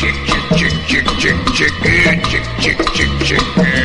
chick, chick, chick, chick, chick, chick, chick, chick, chick, chick, chick.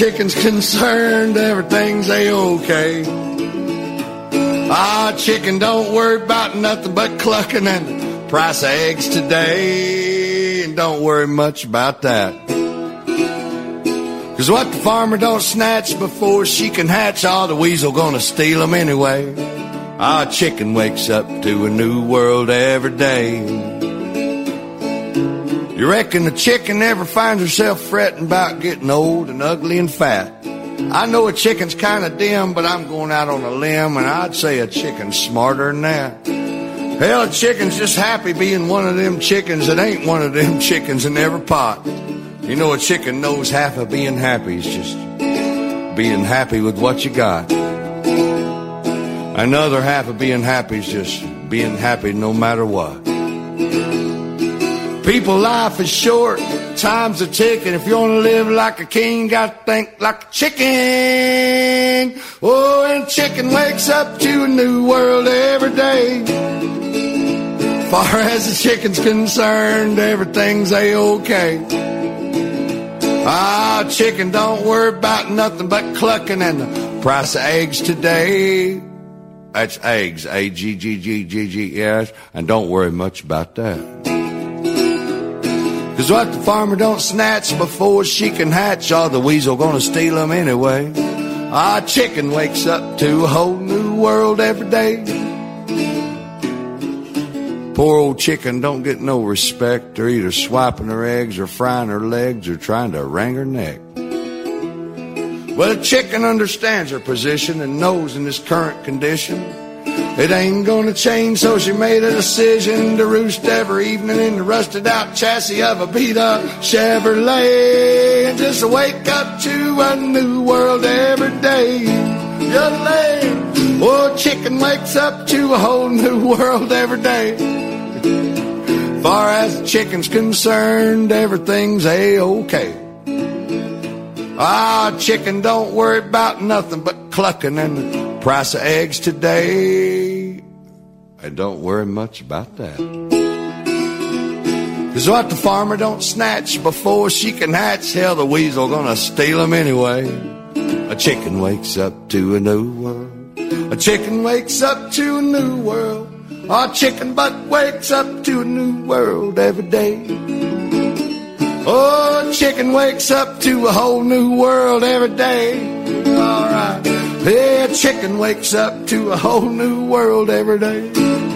Chicken's concerned, everything's a-okay. Ah, chicken don't worry about nothing but clucking and the price of eggs today. And don't worry much about that. Cause what the farmer don't snatch before she can hatch, all the weasel gonna steal 'em anyway. Our chicken wakes up to a new world every day. You reckon the chicken never finds herself fretting about getting old and ugly and fat? I know a chicken's kinda dim, but I'm going out on a limb and I'd say a chicken's smarter than that. Hell, a chicken's just happy being one of them chickens that ain't one of them chickens in every pot. You know, a chicken knows half of being happy is just being happy with what you got. Another half of being happy is just being happy no matter what. People, life is short. Time's a ticking. If you want to live like a king, gotta think like a chicken. Oh, and chicken wakes up to a new world every day. Far as the chicken's concerned, everything's a-okay. Ah, chicken don't worry about nothing but clucking and the price of eggs today. That's eggs, A-G-G-G-G-G-S, and don't worry much about that. Cause what the farmer don't snatch before she can hatch, all the weasel gonna steal 'em anyway. Ah, chicken wakes up to a whole new world every day. Poor old chicken don't get no respect. They're either swiping her eggs or frying her legs or trying to wring her neck. Well, a chicken understands her position and knows in this current condition it ain't gonna change, so she made a decision to roost every evening in the rusted out chassis of a beat up Chevrolet and just wake up to a new world every day. Young lady, oh, chicken wakes up to a whole new world every day. Far as the chicken's concerned, everything's a-okay. Ah, chicken don't worry about nothing but clucking and price of eggs today. And don't worry much about that. Cause what the farmer don't snatch before she can hatch, hell, the weasel gonna steal 'em anyway. A chicken wakes up to a new world. A chicken wakes up to a new world. Our chicken butt wakes up to a new world every day. Oh, chicken wakes up to a whole new world every day. All right. Yeah, chicken wakes up to a whole new world every day.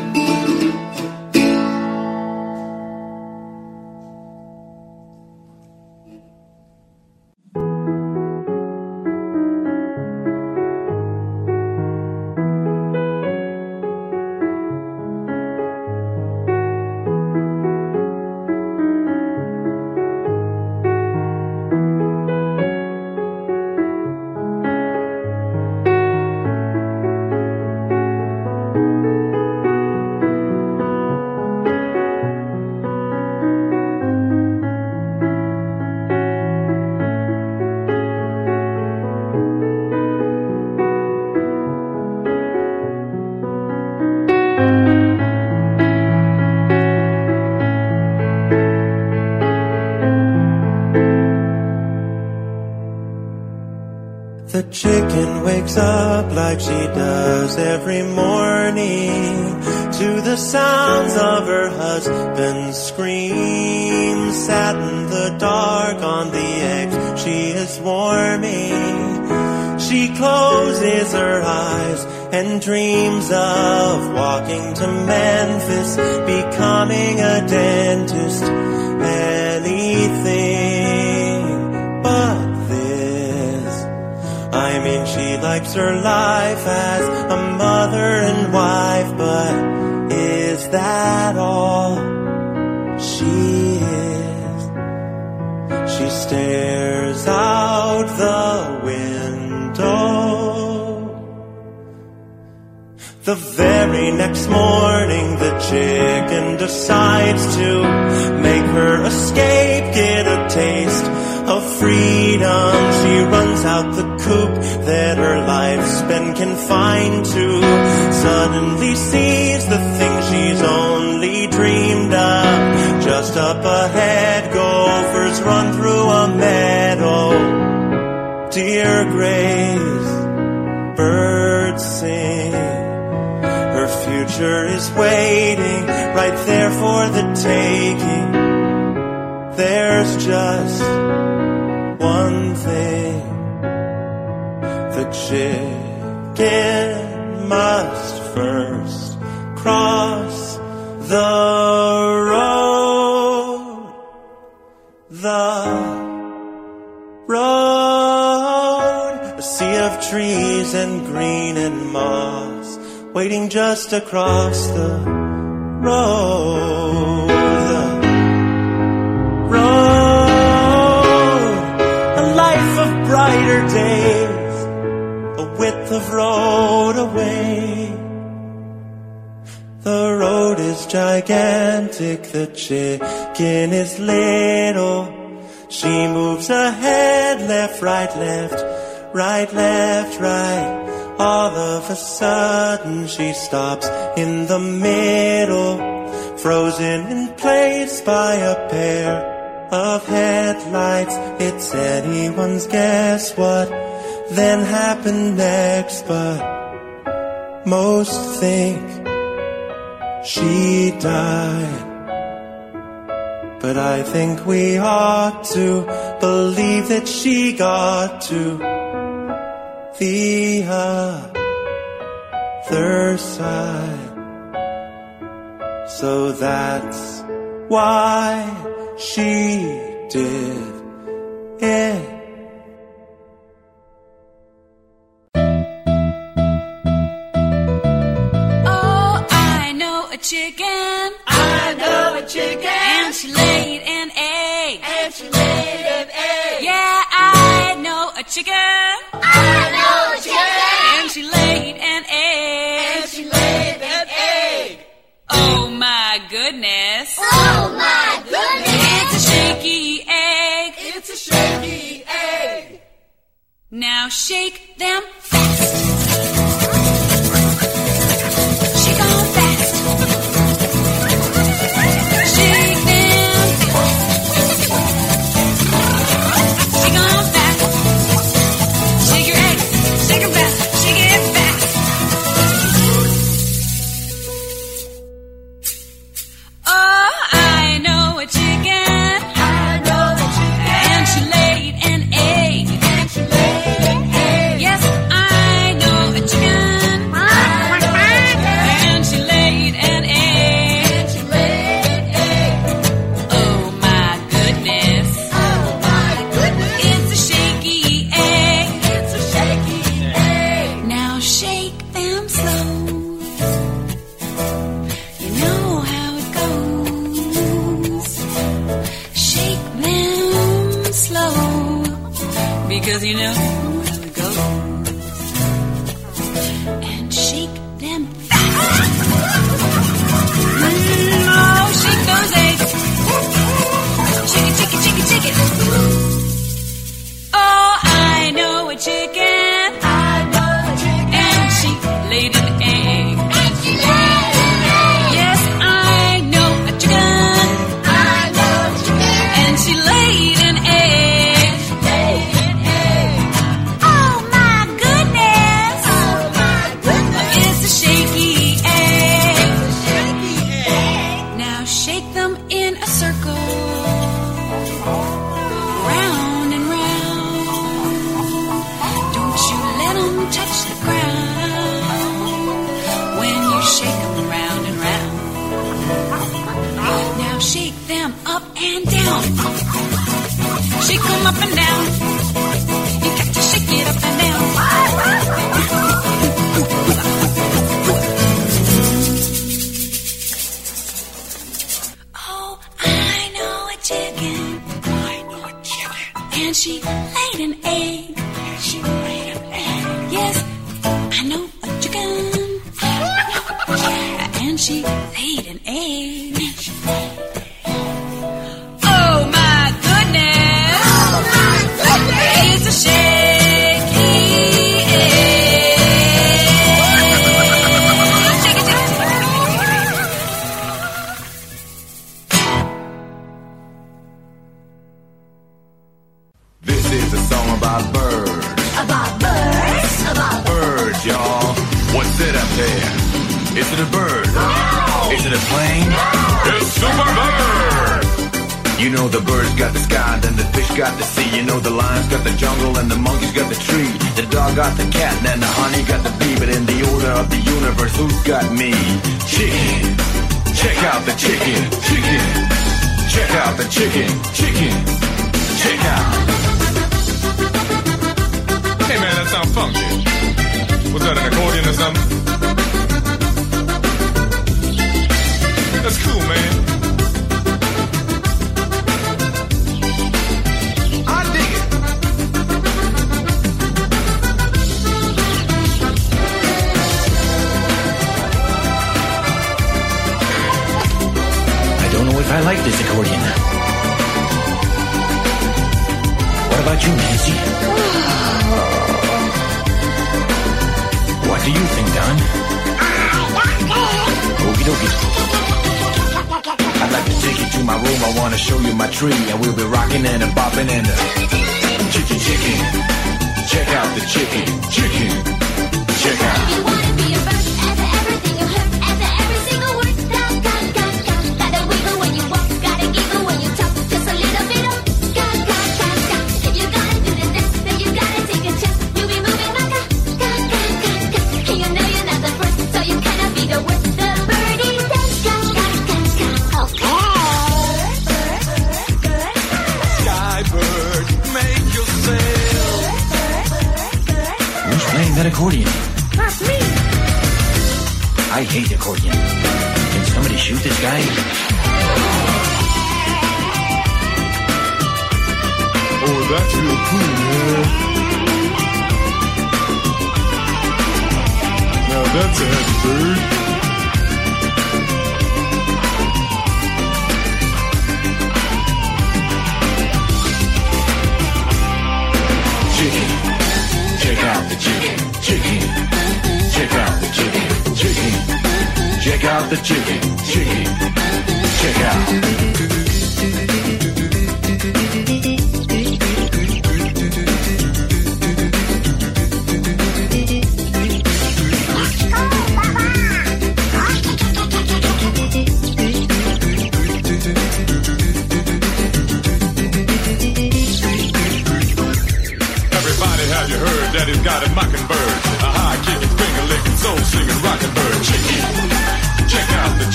Like she does every morning to the sounds of her husband's scream. Sat in the dark on the eggs she is warming. She closes her eyes and dreams of walking to Memphis, becoming a dentist, likes her life as a mother and wife, but is that all she is? She stares out the window. The very next morning, the chicken decides to make her escape, get a taste of freedom. She runs out the that her life's been confined to. Suddenly sees the thing she's only dreamed of. Just up ahead, gophers run through a meadow. Dear Grace, birds sing. Her future is waiting right there for the taking. There's just chicken must first cross the road. The road. A sea of trees and green and moss waiting just across the road. The road. A life of brighter days. Road away. The road is gigantic, the chicken is little. She moves ahead, left, right, left, right, left, right. All of a sudden she stops in the middle, frozen in place by a pair of headlights. It's anyone's guess what then happened next, but most think she died. But I think we ought to believe that she got to the uh, other side. So that's why she did it. Chicken. I know a chicken. And she laid an egg. And she laid an egg. Yeah, I know a chicken. I know a chicken. And she laid an egg. And she laid an egg. Oh my goodness. Oh my goodness! It's a shaky egg. It's a shaky egg. Now shake them fast. accordion. That's me. I hate accordion. Can somebody shoot this guy? Oh, that's real cool, man. Now that's a heavy bird. the jiggy, jiggy. Check out.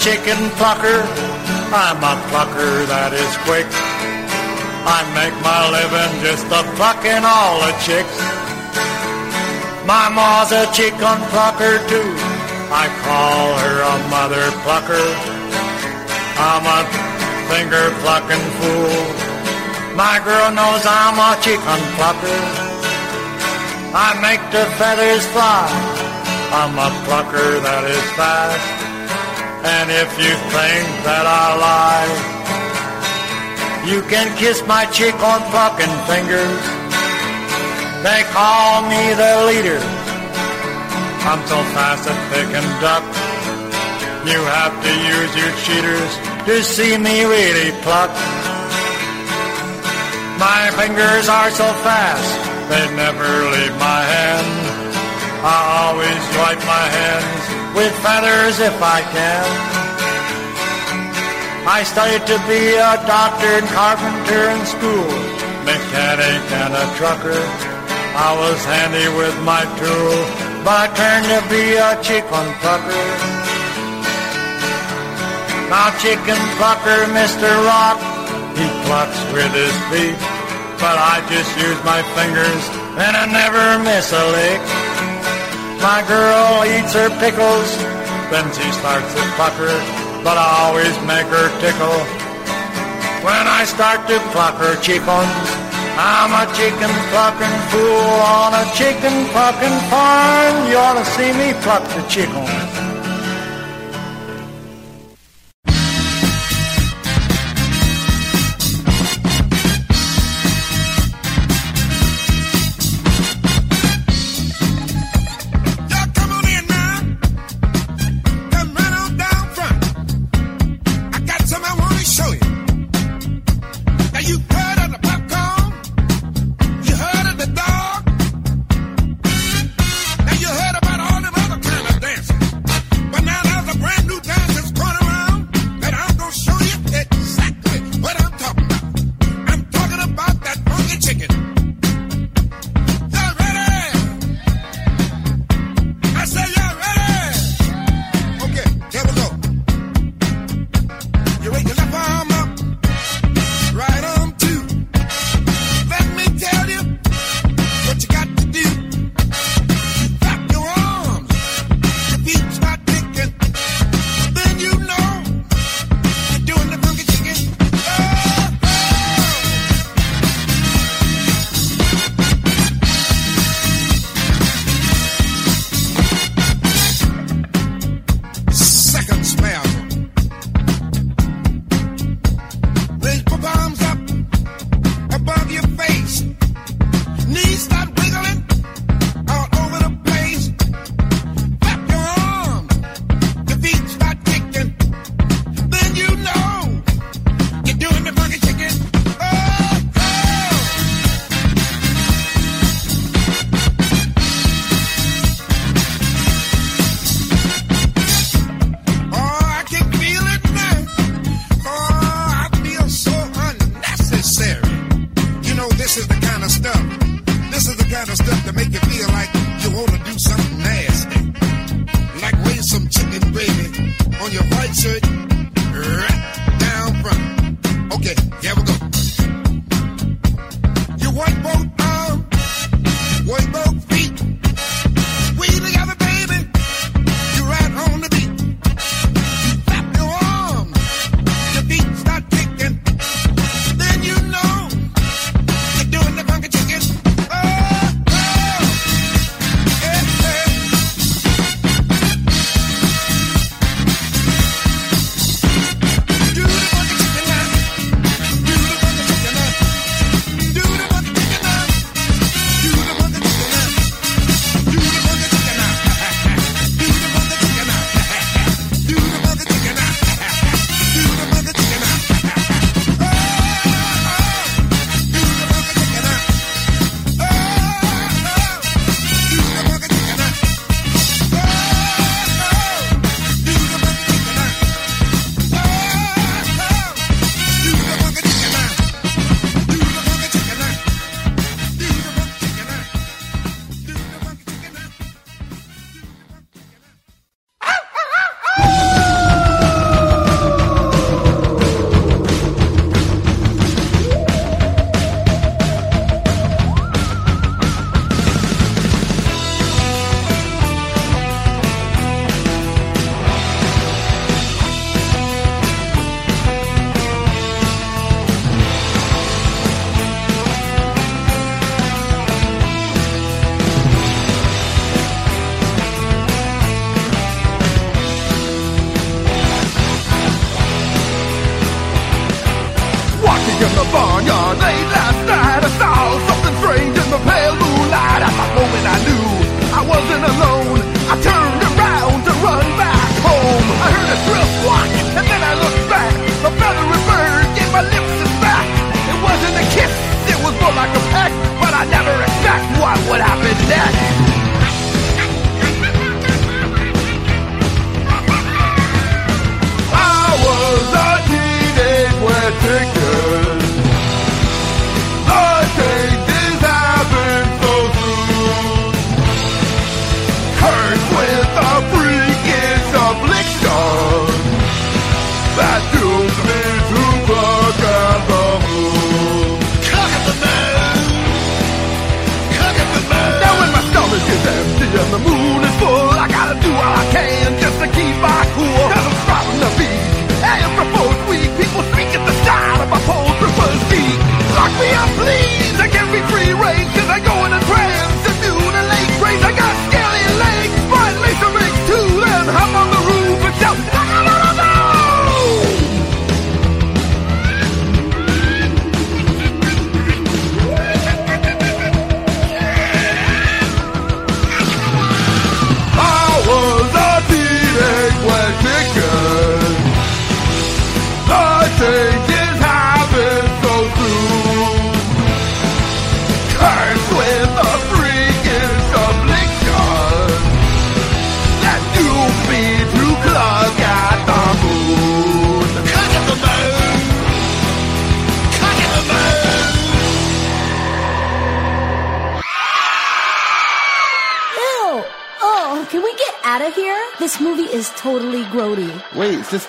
Chicken plucker. I'm a plucker that is quick. I make my living just a plucking all the chicks. My ma's a chicken plucker too. I call her a mother plucker. I'm a finger plucking fool. My girl knows I'm a chicken plucker. I make the feathers fly. I'm a plucker that is fast. And if you think that I lie, you can kiss my chick on plucking fingers. They call me the leader. I'm so fast at picking duck. You have to use your cheaters to see me really pluck. My fingers are so fast, they never leave my hand. I always wipe my hands with feathers if I can. I studied to be a doctor and carpenter in school, mechanic and a trucker. I was handy with my tool, but I turned to be a chicken plucker. Now chicken plucker, Mr. Rock, he plucks with his feet, but I just use my fingers and I never miss a lick. My girl eats her pickles, then she starts to pluck her, but I always make her tickle. When I start to pluck her chickens, I'm a chicken plucking fool on a chicken plucking farm. You ought to see me pluck the chickens.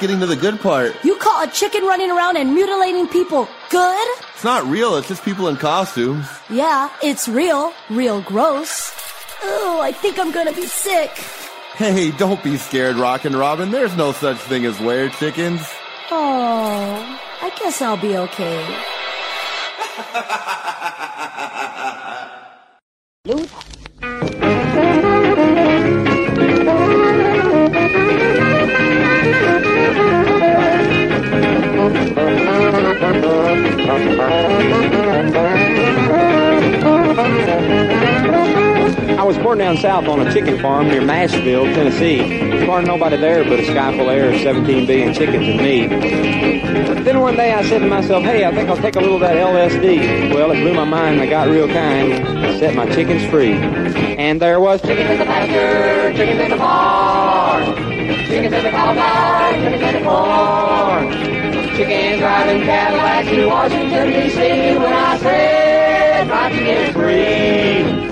getting to the good part. You call a chicken running around and mutilating people good? It's not real, it's just people in costumes. Yeah, it's real. Real gross. Oh, I think I'm gonna be sick. Hey, don't be scared, Rockin' Robin. There's no such thing as wear chickens. Oh, I guess I'll be okay. Luke I was born down south on a chicken farm near Nashville, Tennessee. There weren't nobody there but a skyful air of 17 billion chickens and me. Then one day I said to myself, hey, I think I'll take a little of that LSD. Well, it blew my mind. I got real kind and set my chickens free. And there was chickens in the pasture, chickens in the barn, chickens in the combine, chickens in the. Mexicans driving Cadillacs to Washington, D.C. when I said Rocky is free.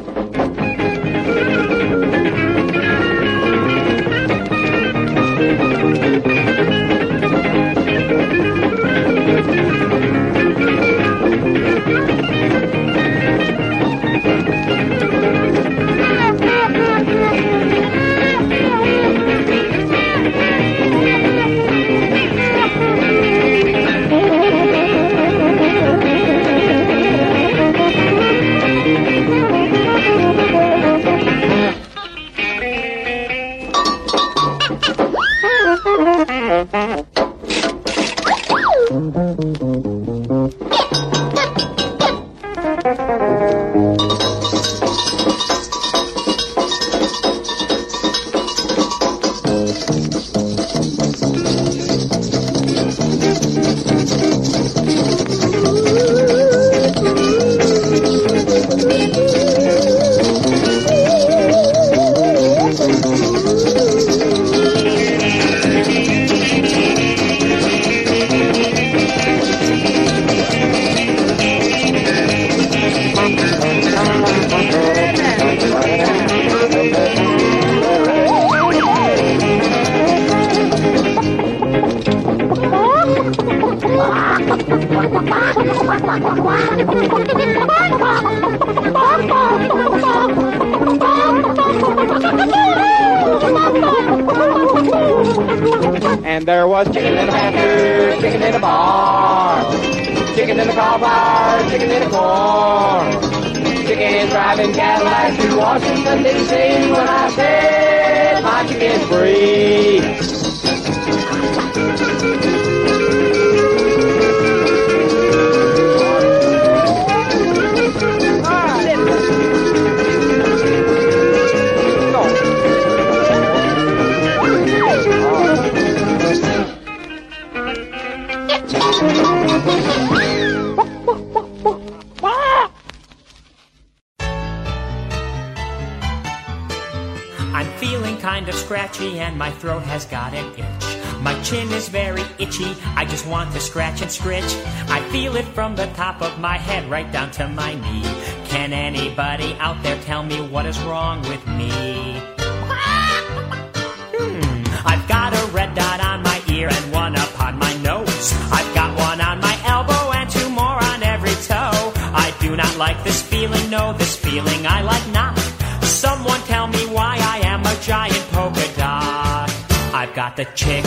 The chick,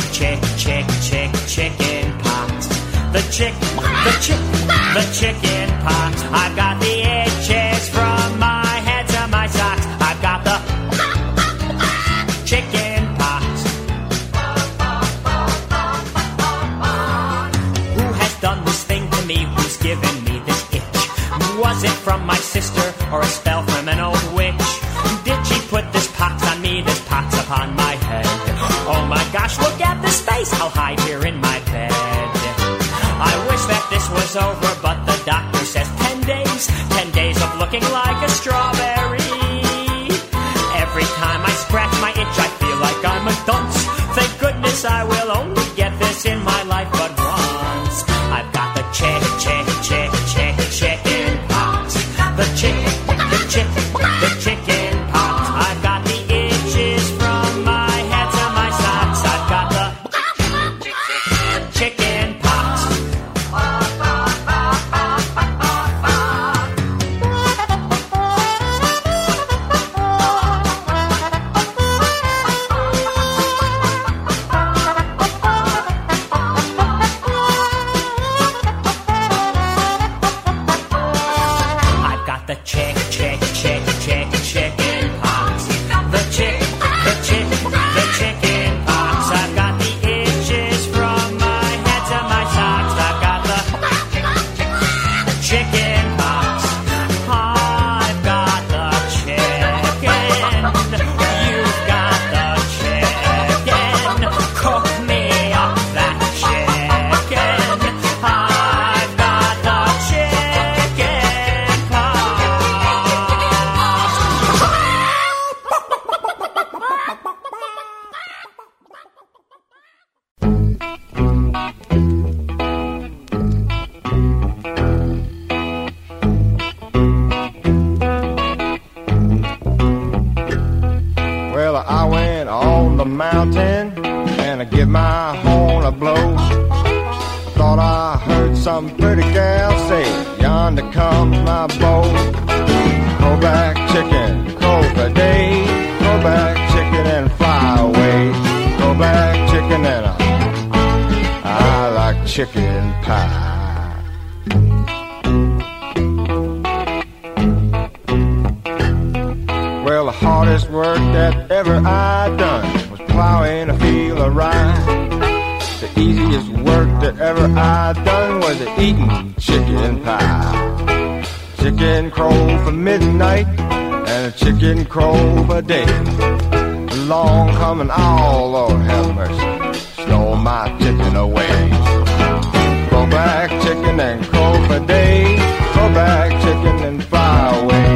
Black chicken and crow for day, crow black chicken and fly away.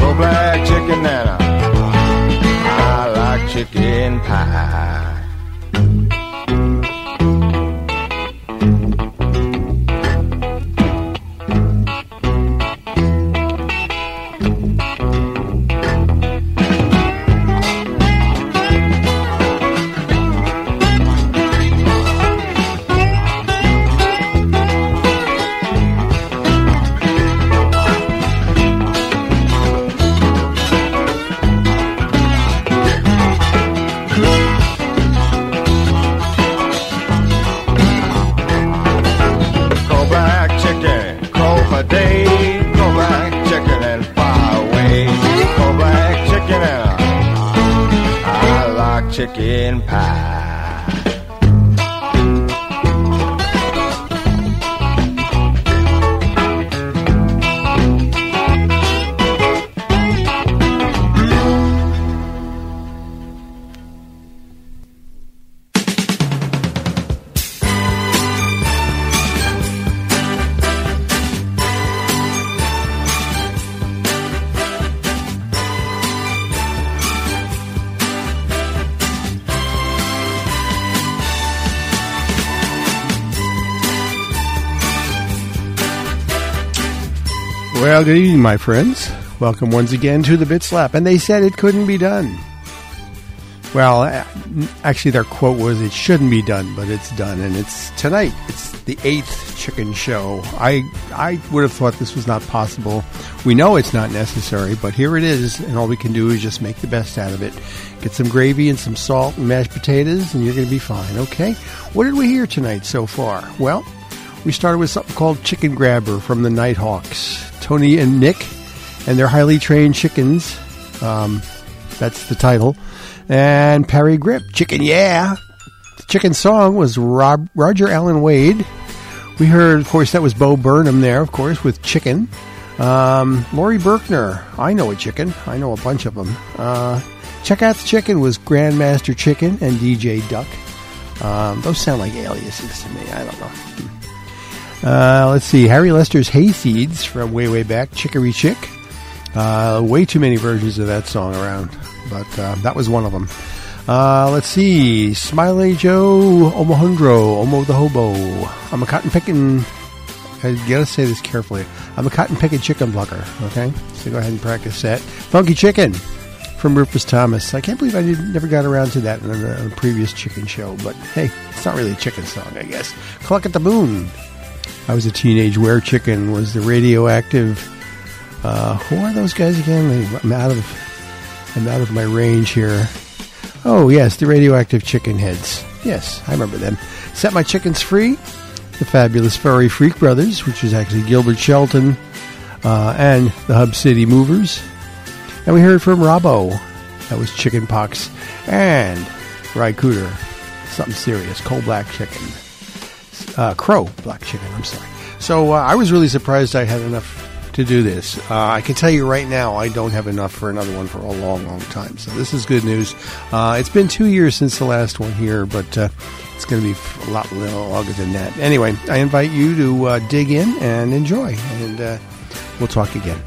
Go black chicken and I, I like chicken pie. Well, good evening, my friends. Welcome once again to the Bit Slap. And they said it couldn't be done. Well, actually, their quote was, "It shouldn't be done, but it's done." And it's tonight. It's the eighth chicken show. I I would have thought this was not possible. We know it's not necessary, but here it is, and all we can do is just make the best out of it. Get some gravy and some salt and mashed potatoes, and you're going to be fine. Okay. What did we hear tonight so far? Well, we started with something called Chicken Grabber from the Nite Hawks. Tony and Nik and their highly trained chickens. Um, that's the title. And Parry Gripp, Chicken Yeah. The chicken song was Rob, Roger Alan Wade. We heard, of course, that was Bo Burnham there, of course, with Chicken. Um, Laurie Berkner, I know a chicken. I know a bunch of them. Uh, Check Out the Chicken was Grandmaster Chicken and DJ Duck. Um, those sound like aliases to me. I don't know. Uh, let's see. Harry Lester's Hayseeds from way, way back. Chickery Chick. Uh, way too many versions of that song around, but uh, that was one of them. Uh, let's see. Smiley Joe Omohundro, Omo the Hobo. I'm a cotton picking. I gotta say this carefully. I'm a cotton picking chicken plucker. Okay, so go ahead and practice that. Funky Chicken from Rufus Thomas. I can't believe I did, never got around to that in a, in a previous chicken show, but hey, it's not really a chicken song, I guess. Cluck at the Moon. I was a teenage where chicken was the radioactive. Uh, who are those guys again? I'm out of I'm out of my range here. Oh yes, the radioactive chicken heads. Yes, I remember them. Set my chickens free. The fabulous Furry Freak Brothers, which is actually Gilbert Shelton uh, and the Hub City Movers. And we heard from Robbo. That was Chicken Pox and Ry Cooder. Something serious. Coal Black Chicken uh, crow black chicken. I'm sorry. So uh, I was really surprised I had enough to do this. Uh, I can tell you right now, I don't have enough for another one for a long, long time. So this is good news. Uh, it's been two years since the last one here, but uh, it's going to be a lot longer than that. Anyway, I invite you to uh, dig in and enjoy, and uh, we'll talk again.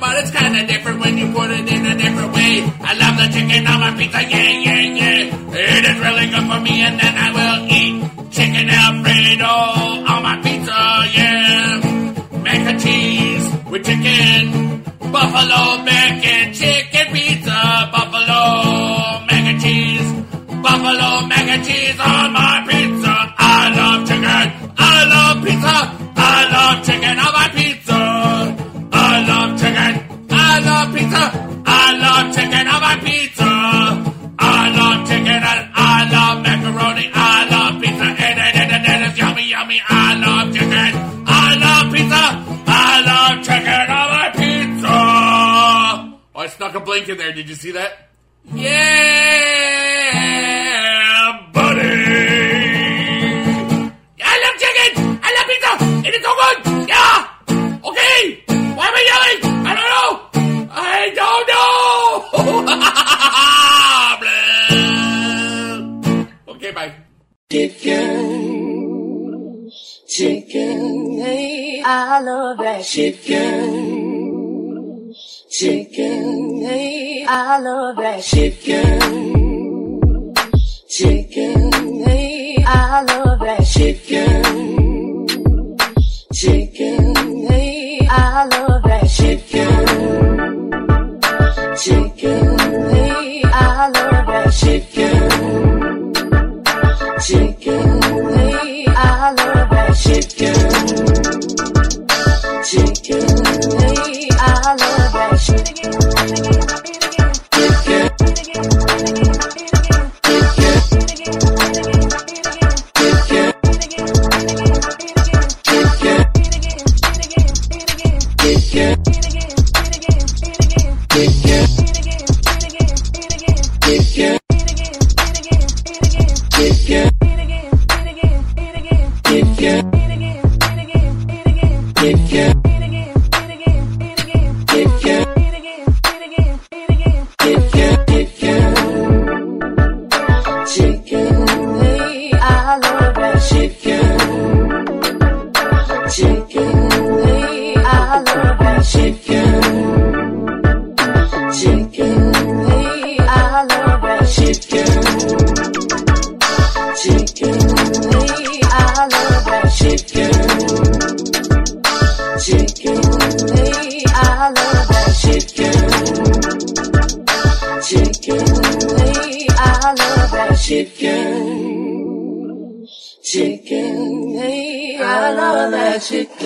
but it's kinda different when you put it in a different way. I love the chicken on my pizza, yeah, yeah, yeah. It is really good for me, and then I will eat chicken Alfredo on my pizza, yeah. Mac and cheese with chicken, buffalo mac and chicken pizza, buffalo mac and cheese, buffalo mac and cheese on my pizza. link in there. Did you see that? Yeah, buddy. I love chicken. I love pizza. It is so good. Yeah. Okay. Why am I yelling? I don't know. I don't know. okay, bye. Chicken, chicken, I love that chicken, chicken. I love that chicken. Chicken. Hey, I love that chicken. magic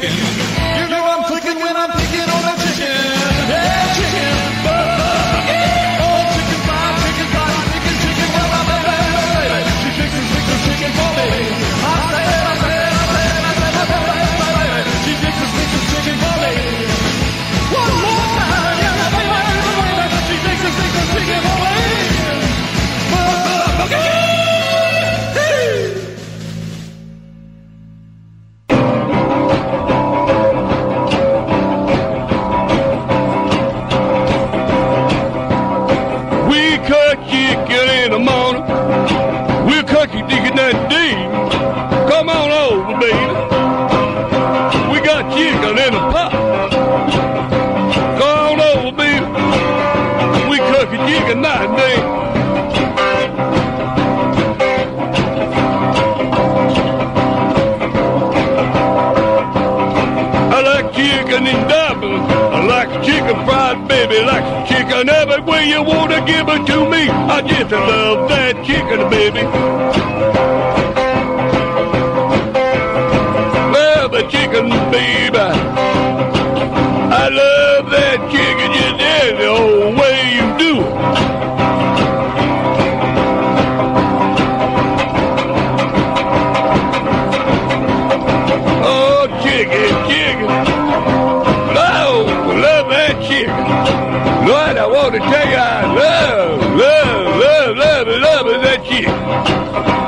Wiggins. a fried baby like chicken every way you want to give it to me. I just love that chicken, baby. Well, the chicken, baby. What I want to tell you I love, love, love, love, love, is that you.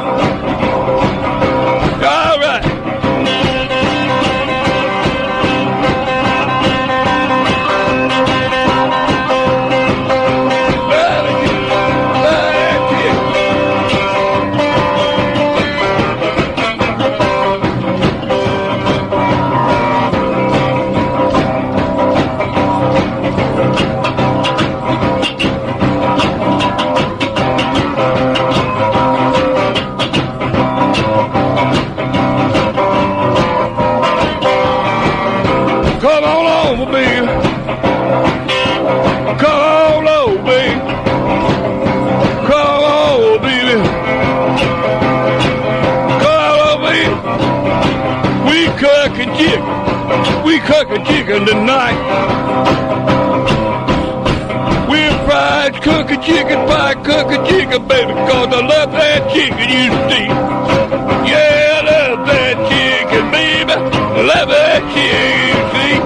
Chicken tonight. We fried cooking chicken, pie cooking chicken, baby, cause I love that chicken, you see. Yeah, I love that chicken, baby. Love that chicken, you see.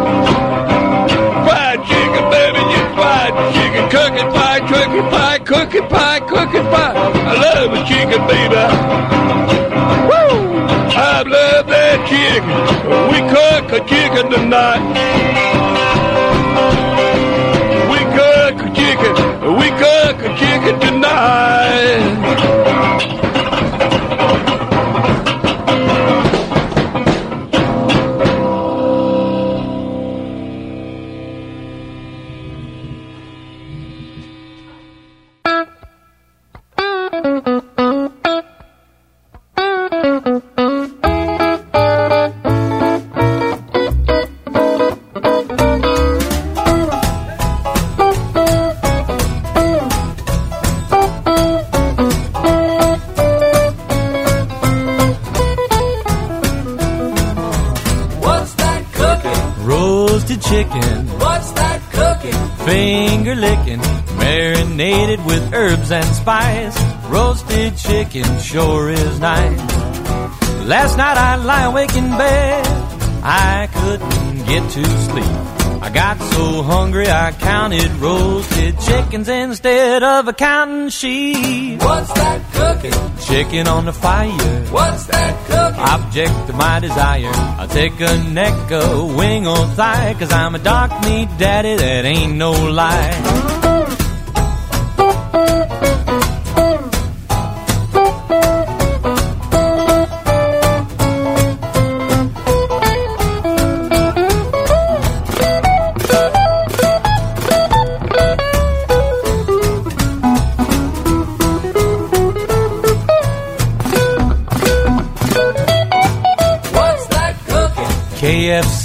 Fried chicken, baby, just fried chicken, cooking pie, cooking pie, cooking pie, cooking pie. I love a chicken, baby. Woo! I love that chicken. We cook a the tonight. I counted roasted chickens instead of a counting sheep. What's that cooking? Chicken on the fire. What's that cooking? Object of my desire. I'll take a neck, a wing, or thigh, cause I'm a dark meat daddy that ain't no lie.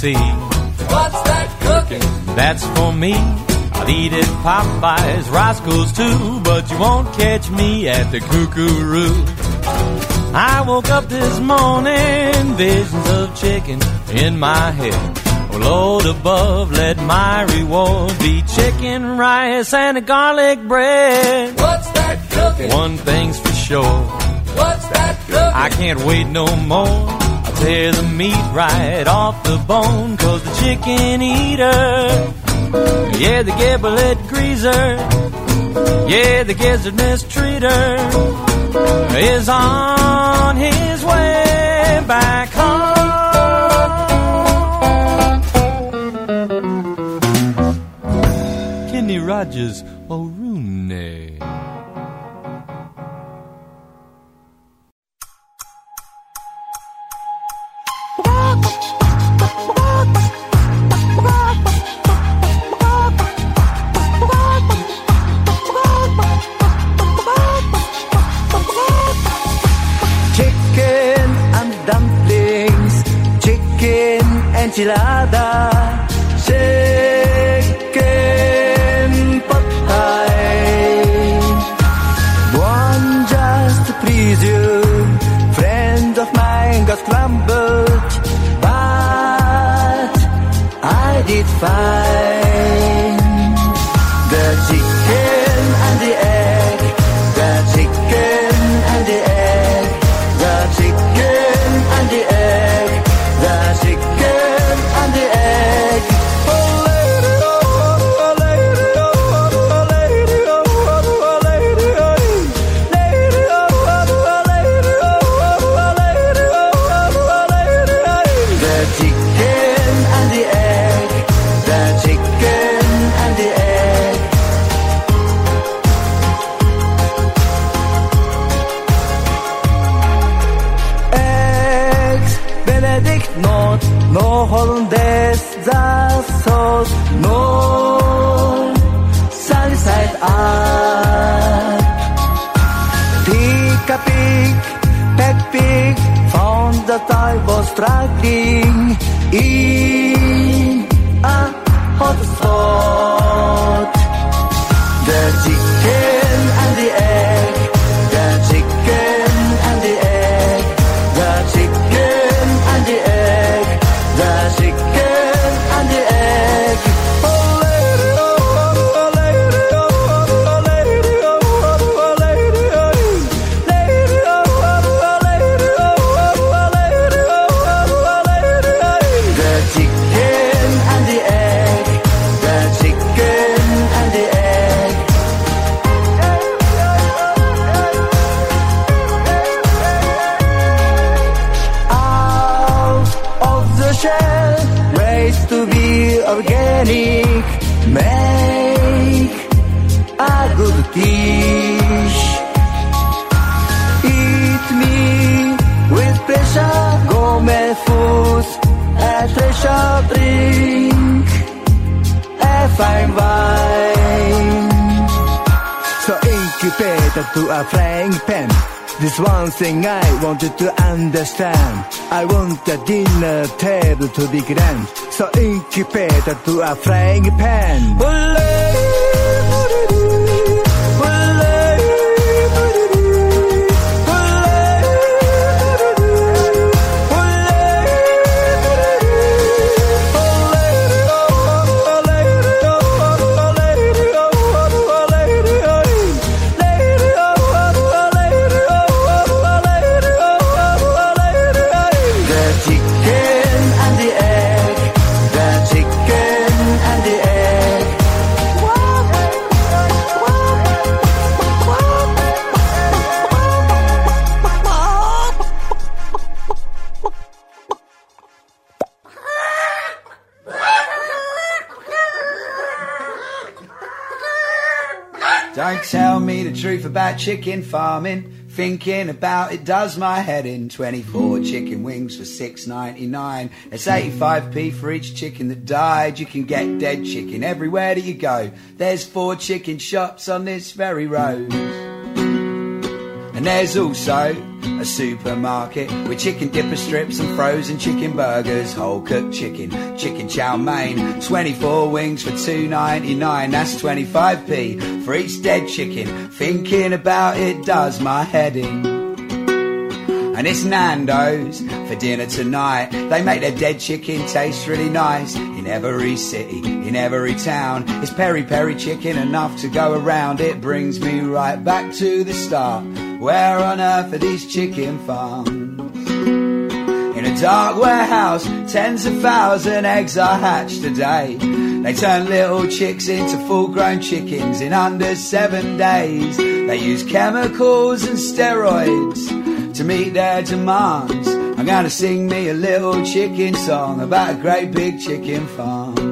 KFC, What's that cooking? that's for me. I'll eat at Popeyes, Roscoe's too, but you won't catch me at the Koo Koo Roo. I woke up this morning, visions of chicken in my head. Oh Lord above, let my reward be chicken, rice, and a garlic bread. What's that cooking? One thing's for sure, What's that cooking? I can't wait no more. Tear the meat right off the bone, cause the chicken eater, yeah, the giblet greaser, yeah, the gizzard mistreater, is on his way back home. Kenny Rogers I wanted to understand. I want the dinner table to be grand. So incubator to a frying pan. About chicken farming. Thinking about it does my head in. 24 chicken wings for 6.99. It's 85p for each chicken that died. You can get dead chicken everywhere that you go. There's four chicken shops on this very road. And there's also a supermarket with chicken dipper strips and frozen chicken burgers, whole cooked chicken, chicken chow mein, 24 wings for 2.99. That's 25p for each dead chicken. Thinking about it does my head in. And it's Nando's for dinner tonight. They make their dead chicken taste really nice. In every city, in every town, it's peri peri chicken enough to go around. It brings me right back to the start. Where on earth are these chicken farms? In a dark warehouse, tens of thousand eggs are hatched a day. They turn little chicks into full grown chickens in under seven days. They use chemicals and steroids to meet their demands. I'm gonna sing me a little chicken song about a great big chicken farm.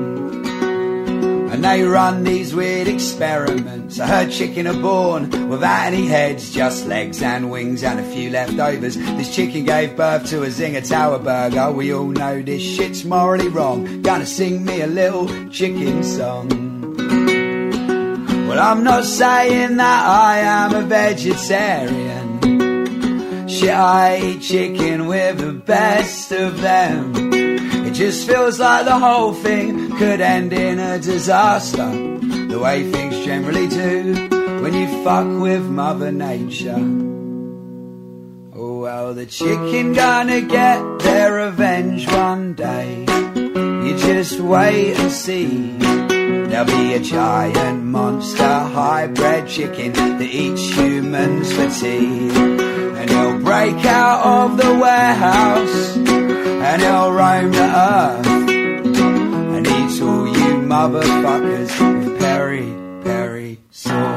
And they run these weird experiments. I heard chicken are born without any heads, just legs and wings and a few leftovers. This chicken gave birth to a Zinger Tower burger. We all know this shit's morally wrong. Gonna sing me a little chicken song. Well, I'm not saying that I am a vegetarian. Shit, I eat chicken with the best of them. Just feels like the whole thing could end in a disaster. The way things generally do when you fuck with Mother Nature. Oh, well, the chicken gonna get their revenge one day. You just wait and see. There'll be a giant monster hybrid chicken that eats humans for tea. And he'll break out of the warehouse and he'll roam the earth and eat all you motherfuckers with peri peri sauce.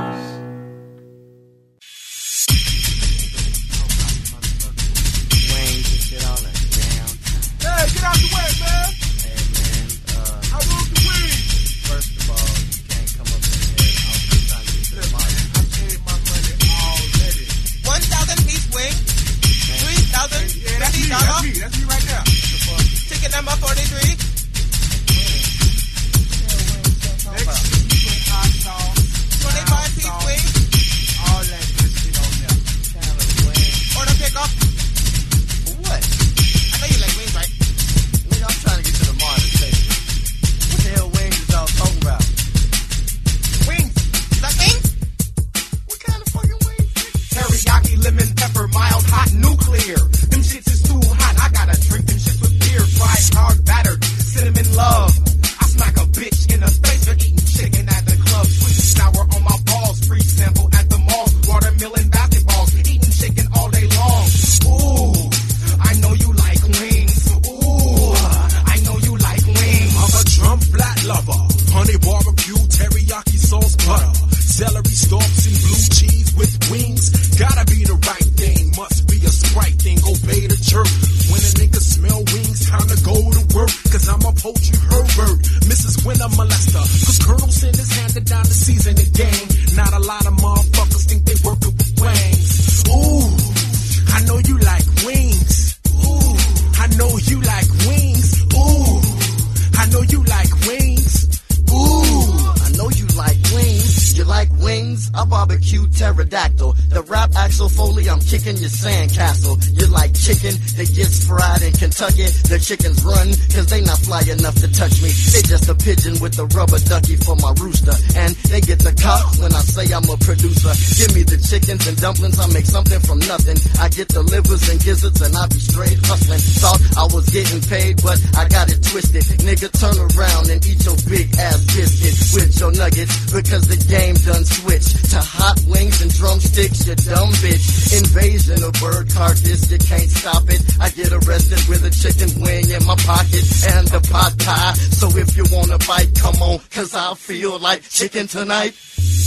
Feel like chicken tonight.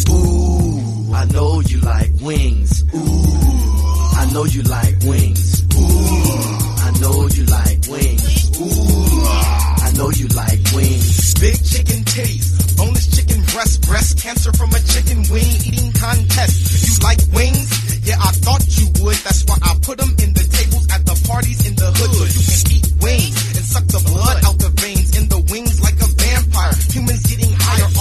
Ooh, I know you like wings. Ooh, I know you like wings. Ooh, I know you like wings. Ooh, I know you like wings. Big chicken titties, boneless chicken breast, breast cancer from a chicken wing eating contest. You like wings? Yeah, I thought you would. That's why I put them in the tables at the parties in the hood. So you can eat wings and suck the blood out the veins in the wings like a vampire. Humans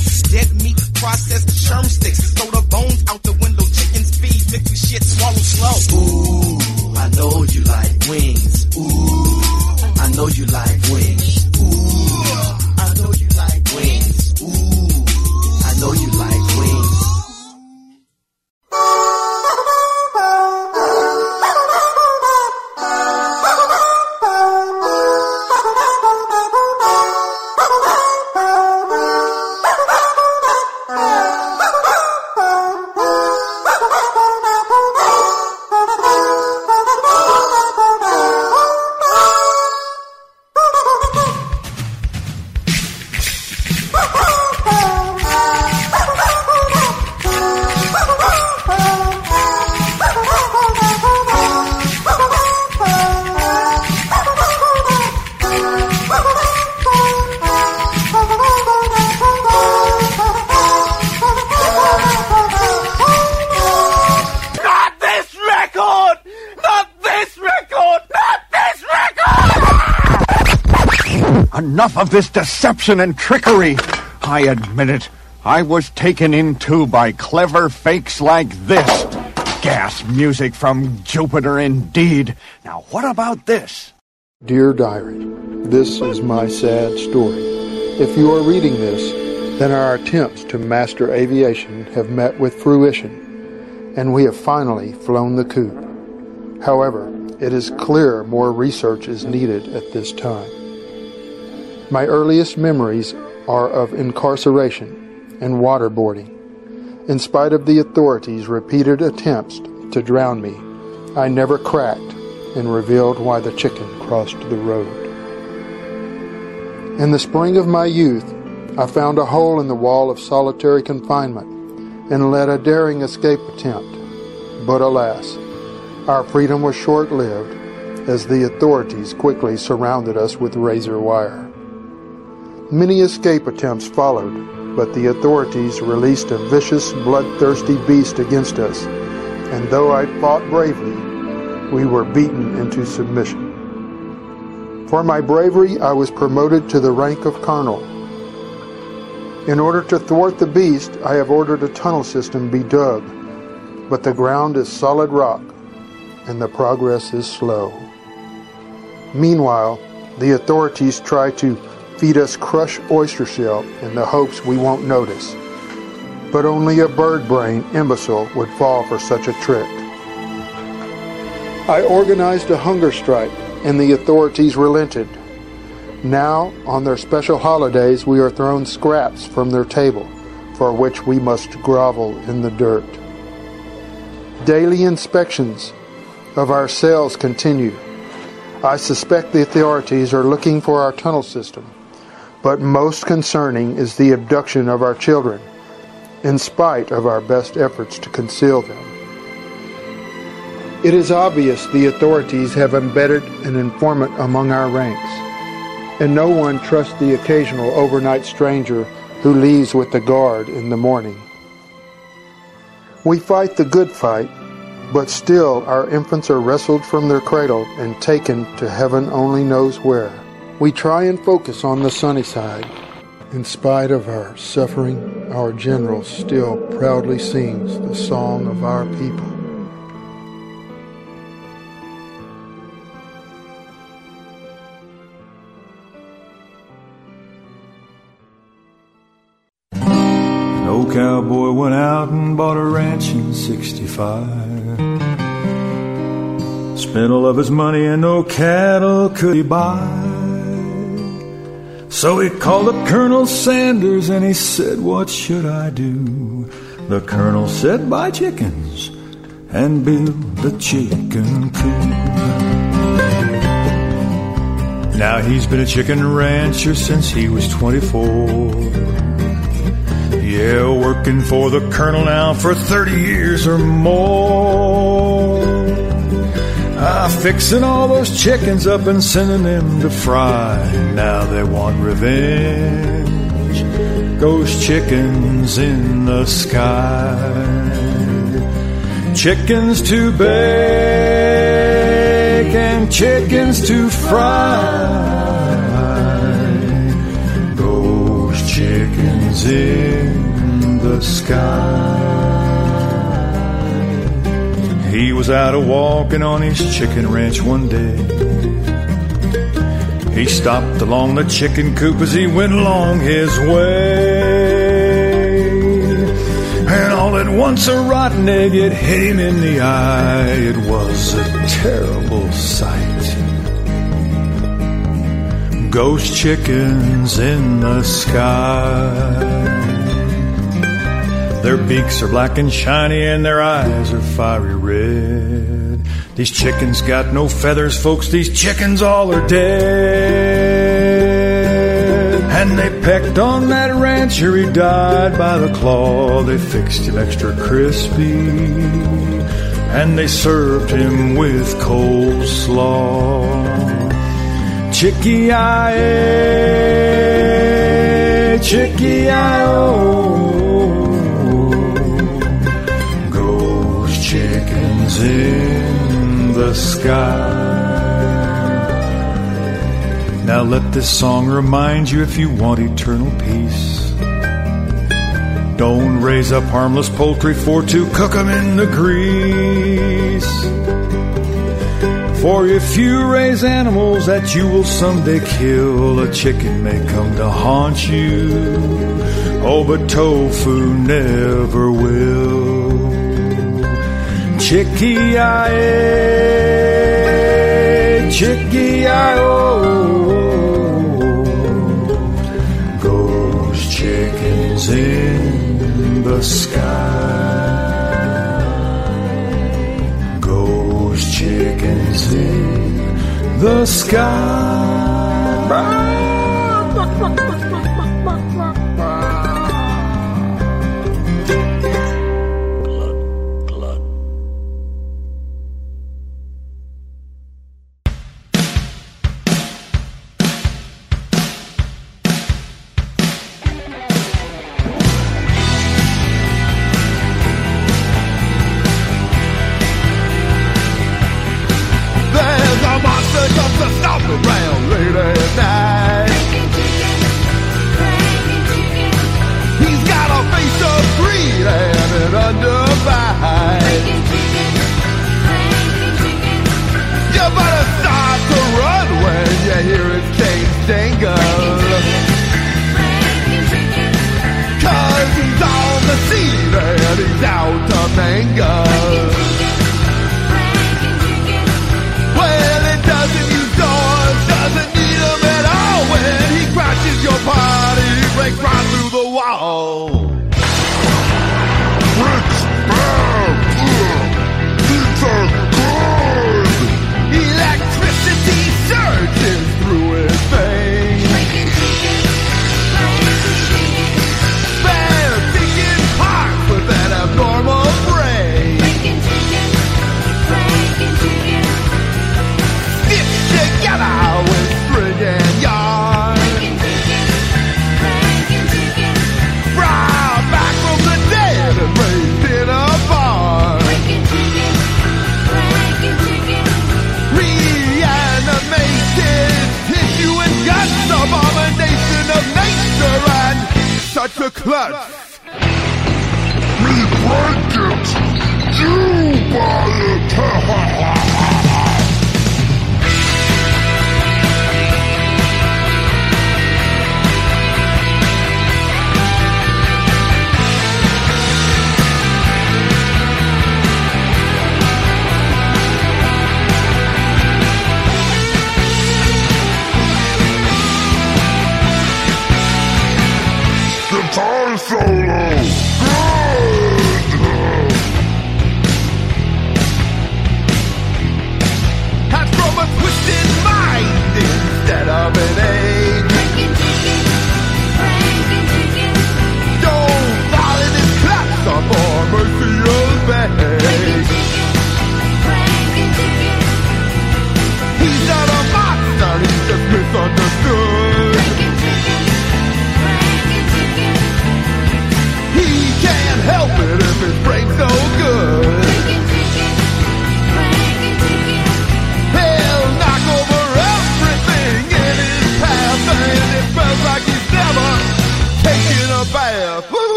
off dead meat, processed germ sticks. Throw the bones out the window, chickens feed, mix with shit, swallow slow. Ooh, I know you like wings. Ooh, I know you like wings. Enough of this deception and trickery. I admit it. I was taken in too by clever fakes like this. Gas music from Jupiter indeed. Now what about this? Dear Diary, this is my sad story. If you are reading this, then our attempts to master aviation have met with fruition, and we have finally flown the coop. However, it is clear more research is needed at this time. My earliest memories are of incarceration and waterboarding. In spite of the authorities' repeated attempts to drown me, I never cracked and revealed why the chicken crossed the road. In the spring of my youth, I found a hole in the wall of solitary confinement and led a daring escape attempt. But alas, our freedom was short lived as the authorities quickly surrounded us with razor wire. Many escape attempts followed, but the authorities released a vicious, bloodthirsty beast against us, and though I fought bravely, we were beaten into submission. For my bravery, I was promoted to the rank of colonel. In order to thwart the beast, I have ordered a tunnel system be dug, but the ground is solid rock, and the progress is slow. Meanwhile, the authorities try to feed us crushed oyster shell in the hopes we won't notice. But only a bird brain imbecile would fall for such a trick. I organized a hunger strike, and the authorities relented. Now, on their special holidays, we are thrown scraps from their table, for which we must grovel in the dirt. Daily inspections of our cells continue. I suspect the authorities are looking for our tunnel system, but most concerning is the abduction of our children, in spite of our best efforts to conceal them. It is obvious the authorities have embedded an informant among our ranks. and no one trusts the occasional overnight stranger who leaves with the guard in the morning. We fight the good fight, but still our infants are wrestled from their cradle and taken to heaven only knows where. We try and focus on the sunny side. In spite of our suffering, our general still proudly sings the song of our people. An old cowboy went out and bought a ranch in 65. Spent all of his money and no cattle could he buy. So he called up Colonel Sanders and he said, What should I do? The Colonel said, Buy chickens and build a chicken coop. Now he's been a chicken rancher since he was 24. Yeah, working for the Colonel now for 30 years or more. Ah, fixing all those chickens up and sending them to fry. Now they want revenge. Ghost chickens in the sky. Chickens to bake and chickens to fry. Ghost chickens in the sky. He was out a walking on his chicken ranch one day. He stopped along the chicken coop as he went along his way. And all at once a rotten egg it hit him in the eye. It was a terrible sight. Ghost chickens in the sky. Their beaks are black and shiny and their eyes are fiery red. These chickens got no feathers, folks. These chickens all are dead. And they pecked on that rancher. He died by the claw. They fixed him extra crispy. And they served him with coleslaw. Chicky I, eh, chicky I, Ghost in the sky. Now let this song remind you if you want eternal peace. Don't raise up harmless poultry for to cook 'em in the grease. For if you raise animals that you will someday kill, a chicken may come to haunt you. Oh, but tofu never will. Chicky I, chicky I, Ghost chickens in the sky. Ghost chickens in the There's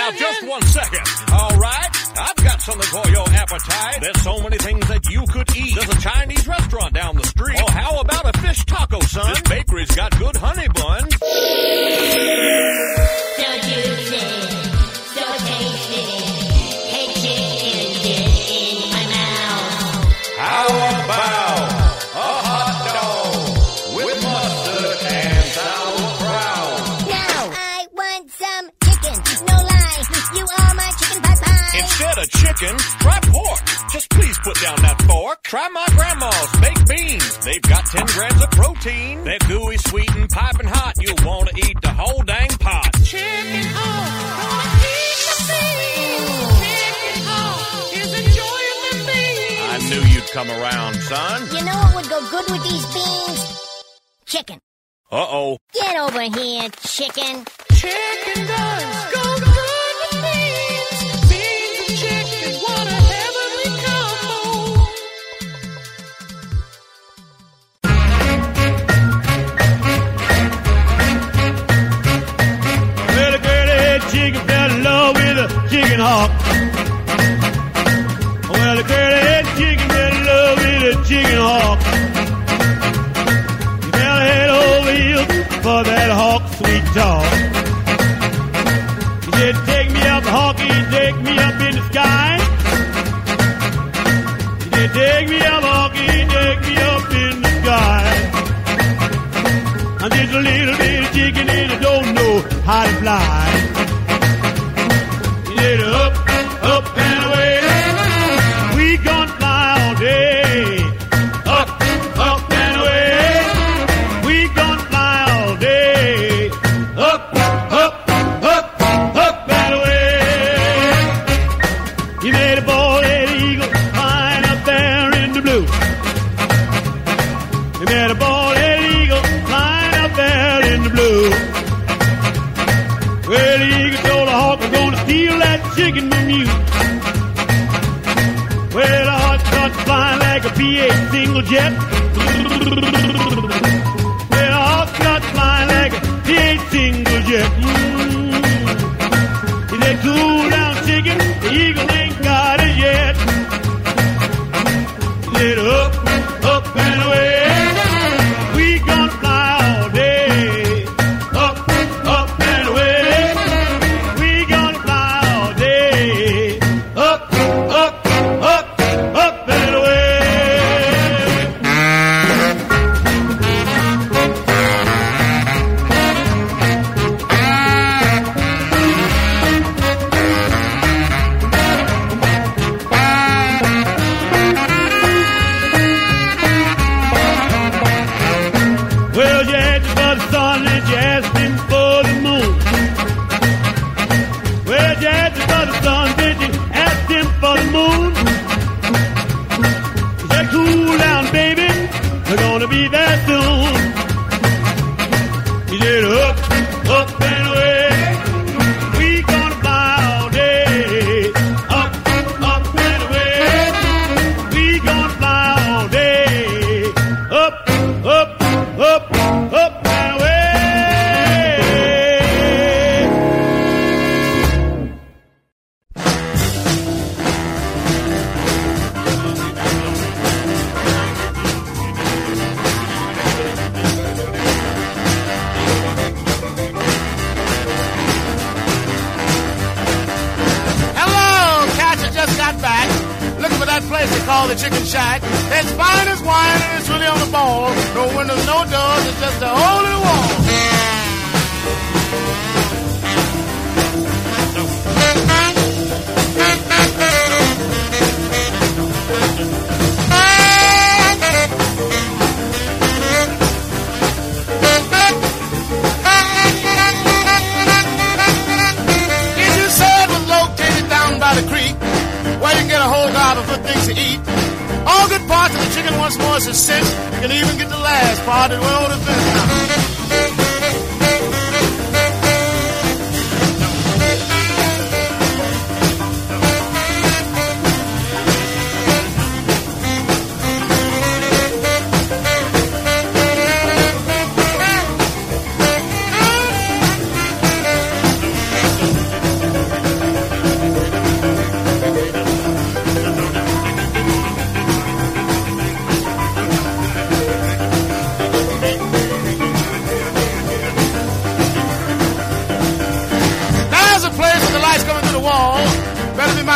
Now, just one second. All right. I've got something for your appetite. There's so many There's a Chinese restaurant down the street. Or how about a fish taco, son? This bakery's got good honey buns. Try my grandma's baked beans. They've got 10 grams of protein. They're gooey, sweet, and piping hot. You'll want to eat the whole dang pot. Chicken hawk, eat the beans. Chicken hawk is enjoying the beans. I knew you'd come around, son. You know what would go good with these beans? Chicken. Uh-oh. Get over here, chicken. Chicken does go good a chicken hawk. Well, a girl head chicken in love a chicken hawk. She fell head over heels for that hawk sweet talk. He said, take me up, hawky, take me up in the sky. He said, take me up, hawky, take me up in the sky. I'm just a little bit of chicken and I don't know how to fly. jet. They're all not flying he ain't single jet. Mm. They cool down chicken, the eagle ain't got it yet. Lit up.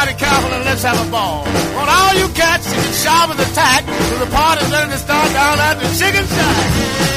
Mighty careful and let's have a ball. Want all you cats to get sharp as a tack to the party's ready to start down at the chicken shack.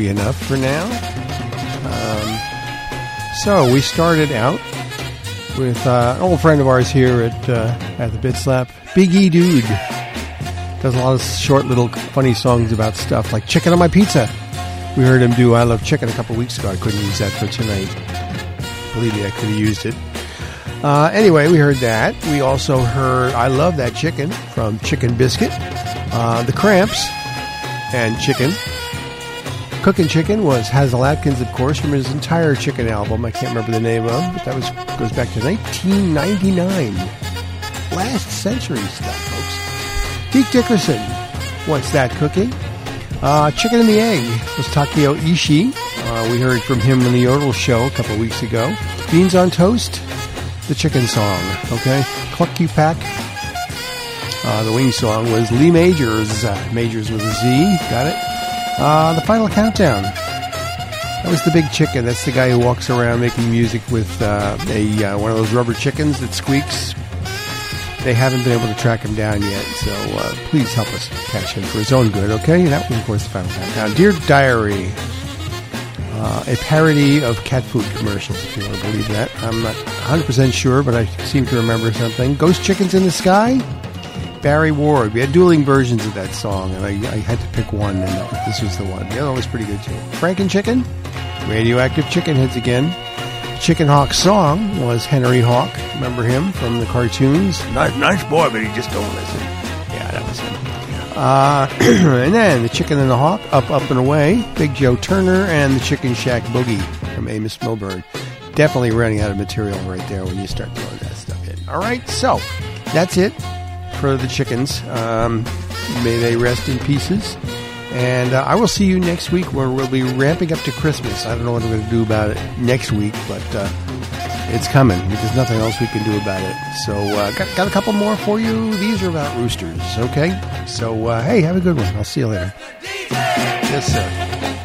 Be enough for now. Um, so we started out with uh, an old friend of ours here at uh, at the Bit Slap, Big E Dude. Does a lot of short little funny songs about stuff like chicken on my pizza. We heard him do I Love Chicken a couple weeks ago. I couldn't use that for tonight. Believe me, I could have used it. Uh, anyway, we heard that. We also heard I Love That Chicken from Chicken Biscuit. Uh, the Cramps and Chicken. Cooking Chicken was Hasil Adkins, of course, from his entire Chicken album. I can't remember the name of, but that was goes back to 1999. Last century stuff, folks. Deke Dickerson, What's That Cooking? Uh, Chicken and the Egg was Takeo Ishii. Uh, we heard from him on the Yodel show a couple weeks ago. Beans on Toast, the chicken song, okay? Cluck-U-Pac. Uh, the wing song was Lee Majorz. Uh, Majors with a Z. Got it? Uh, the final countdown. That was the big chicken. That's the guy who walks around making music with uh, a uh, one of those rubber chickens that squeaks. They haven't been able to track him down yet, so uh, please help us catch him for his own good, okay? And That was, of course, the final countdown. Dear Diary, uh, a parody of cat food commercials, if you want to believe that. I'm not 100% sure, but I seem to remember something. Ghost Chickens in the Sky? Barry Ward. We had dueling versions of that song, and I, I had to pick one, and this was the one. The other one was pretty good, too. Franken Chicken? Radioactive Chicken Heads again. Chicken Hawk song was Henery Hawk. Remember him from the cartoons? Nice, nice boy, but he just don't listen. Yeah, that was him. Uh, and then the Chicken and the Hawk, Up, Up and Away, Big Joe Turner, and the Chicken Shack Boogie from Amos Milburn. Definitely running out of material right there when you start throwing that stuff in. All right, so that's it for the chickens. Um, may they rest in pieces. And uh, I will see you next week where we'll be ramping up to Christmas. I don't know what we're going to do about it next week, but uh, it's coming. There's nothing else we can do about it. So, uh, got, got a couple more for you. These are about roosters, okay? So, uh, hey, have a good one. I'll see you later. Yes, sir.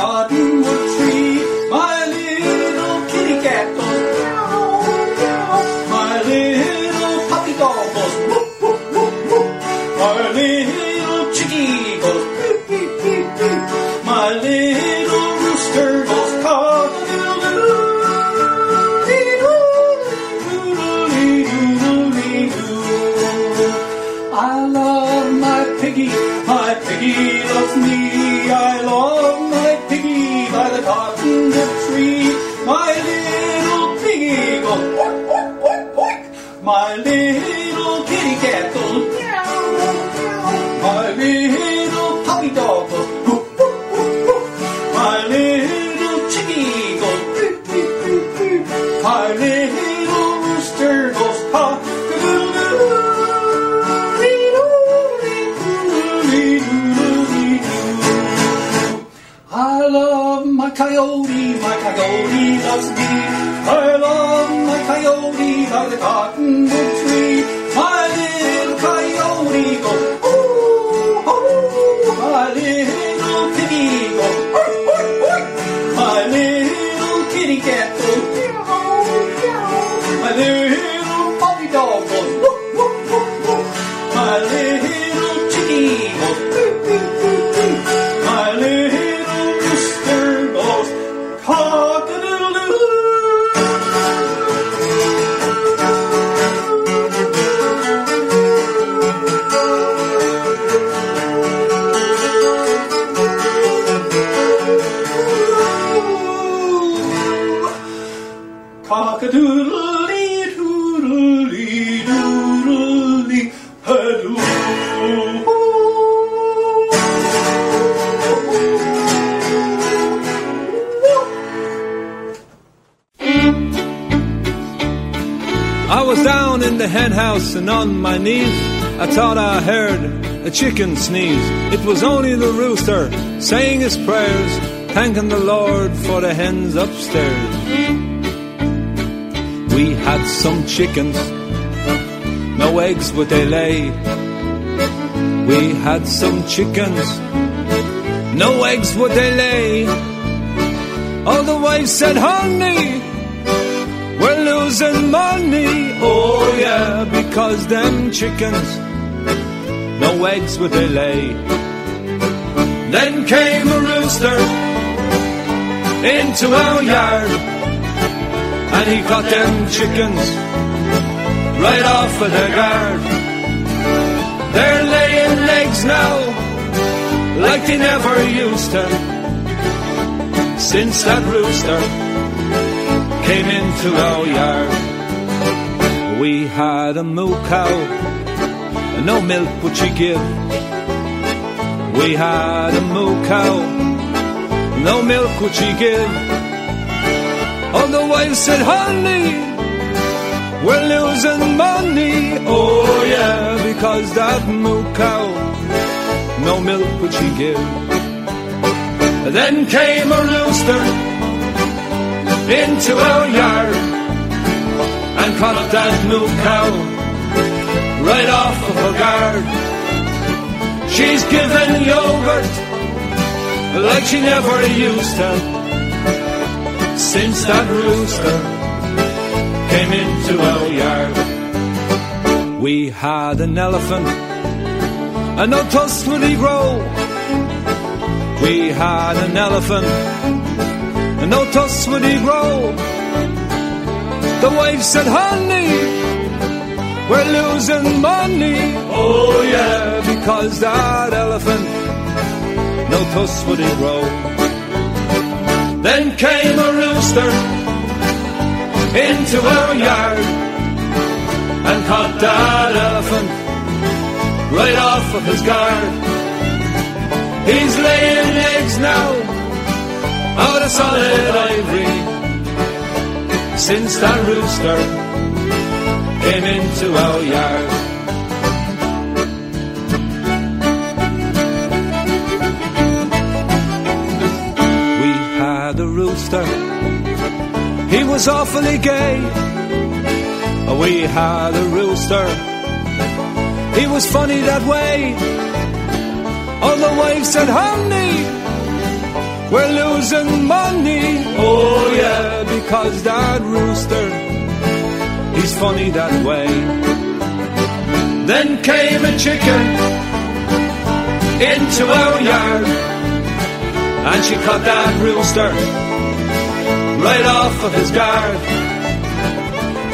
caught in I heard a chicken sneeze. It was only the rooster saying his prayers, thanking the Lord for the hens upstairs. We had some chickens, no eggs would they lay. We had some chickens, no eggs would they lay. All the wife said, honey, we're losing money, oh yeah, because them chickens eggs would they lay. Then came a rooster into our yard, and he got them chickens right off of their guard. They're laying eggs now, like they never used to, since that rooster came into our yard. We had a moo cow, and no milk would she give. We had a moo cow, no milk would she give. All the wife said, honey, we're losing money. Oh, yeah, because that moo cow, no milk would she give. Then came a rooster into our yard and caught that moo cow right off of her guard. She's given yogurt like she never used to since that rooster came into our yard. We had an elephant, and no tusk would he grow. We had an elephant, and no tusk would he grow. The wife said, honey, we're losing money. Oh yeah, because that elephant, no tusk would he grow. Then came a rooster into our yard and caught that elephant right off of his guard. He's laying eggs now out of solid ivory since that rooster into our yard. We had a rooster, he was awfully gay. We had a rooster, he was funny that way. All the wife said, honey, we're losing money. Oh yeah, because that rooster, he's funny that way. Then came a chicken into our yard, and she caught that rooster right off of his guard.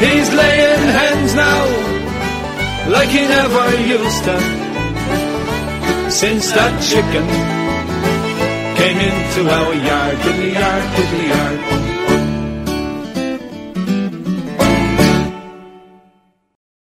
He's laying hens now, like he never used to, since that chicken came into our yard, diddly yard, diddly yard.